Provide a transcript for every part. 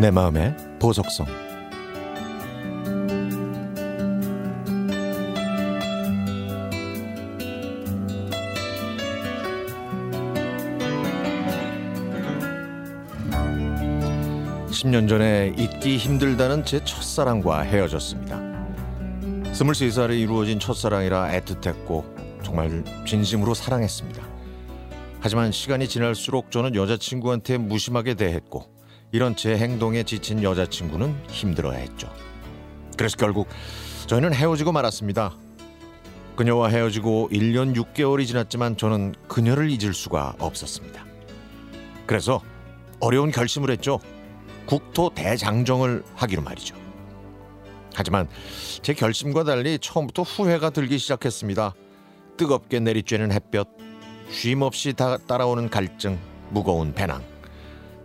내 마음의 보석성 십년 전에 잊기 힘들다는 제 첫사랑과 헤어졌습니다. 스물세 살에 이루어진 첫사랑이라 애틋했고 정말 진심으로 사랑했습니다. 하지만 시간이 지날수록 저는 여자친구한테 무심하게 대했고 이런 제 행동에 지친 여자친구는 힘들어했죠. 그래서 결국 저희는 헤어지고 말았습니다. 그녀와 헤어지고 1년 6개월이 지났지만 저는 그녀를 잊을 수가 없었습니다. 그래서 어려운 결심을 했죠. 국토 대장정을 하기로 말이죠. 하지만 제 결심과 달리 처음부터 후회가 들기 시작했습니다. 뜨겁게 내리쬐는 햇볕, 쉼 없이 다, 따라오는 갈증, 무거운 배낭.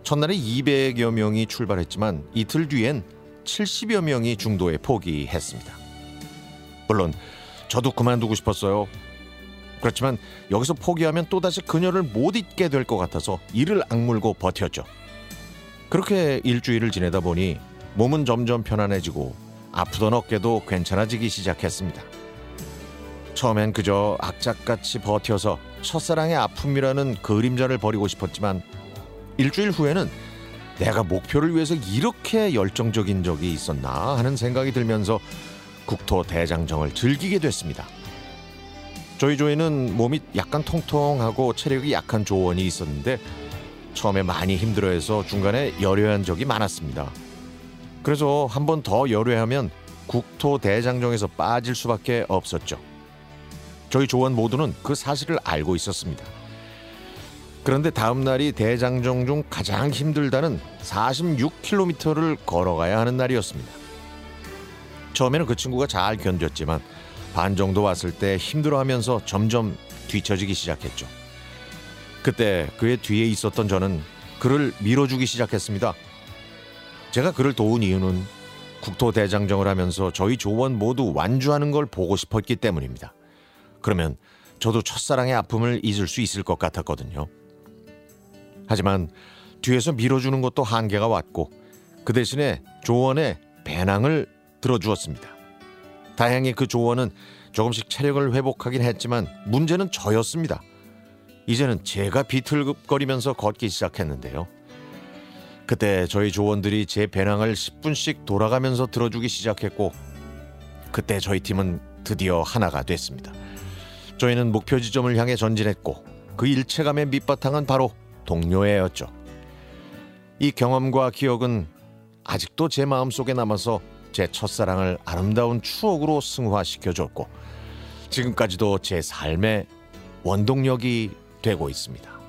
첫날에 200여 명이 출발했지만 이틀 뒤엔 70여 명이 중도에 포기했습니다. 물론 저도 그만두고 싶었어요. 그렇지만 여기서 포기하면 또다시 그녀를 못 잊게 될 것 같아서 이를 악물고 버텼죠. 그렇게 일주일을 지내다 보니 몸은 점점 편안해지고 아프던 어깨도 괜찮아지기 시작했습니다. 처음엔 그저 악착같이 버텨서 첫사랑의 아픔이라는 그림자를 버리고 싶었지만 일주일 후에는 내가 목표를 위해서 이렇게 열정적인 적이 있었나 하는 생각이 들면서 국토 대장정을 즐기게 됐습니다. 저희 조이는 몸이 약간 통통하고 체력이 약한 조원이 있었는데 처음에 많이 힘들어해서 중간에 열외한 적이 많았습니다. 그래서 한 번 더 열외하면 국토 대장정에서 빠질 수밖에 없었죠. 저희 조원 모두는 그 사실을 알고 있었습니다. 그런데 다음 날이 대장정 중 가장 힘들다는 46km를 걸어가야 하는 날이었습니다. 처음에는 그 친구가 잘 견뎠지만 반 정도 왔을 때 힘들어하면서 점점 뒤처지기 시작했죠. 그때 그의 뒤에 있었던 저는 그를 밀어주기 시작했습니다. 제가 그를 도운 이유는 국토 대장정을 하면서 저희 조원 모두 완주하는 걸 보고 싶었기 때문입니다. 그러면 저도 첫사랑의 아픔을 잊을 수 있을 것 같았거든요. 하지만 뒤에서 밀어주는 것도 한계가 왔고 그 대신에 조원의 배낭을 들어주었습니다. 다행히 그 조원은 조금씩 체력을 회복하긴 했지만 문제는 저였습니다. 이제는 제가 비틀거리면서 걷기 시작했는데요. 그때 저희 조원들이 제 배낭을 10분씩 돌아가면서 들어주기 시작했고 그때 저희 팀은 드디어 하나가 됐습니다. 저희는 목표 지점을 향해 전진했고 그 일체감의 밑바탕은 바로 동료애였죠. 이 경험과 기억은 아직도 제 마음속에 남아서 제 첫사랑을 아름다운 추억으로 승화시켜 줬고 지금까지도 제 삶의 원동력이 되고 있습니다.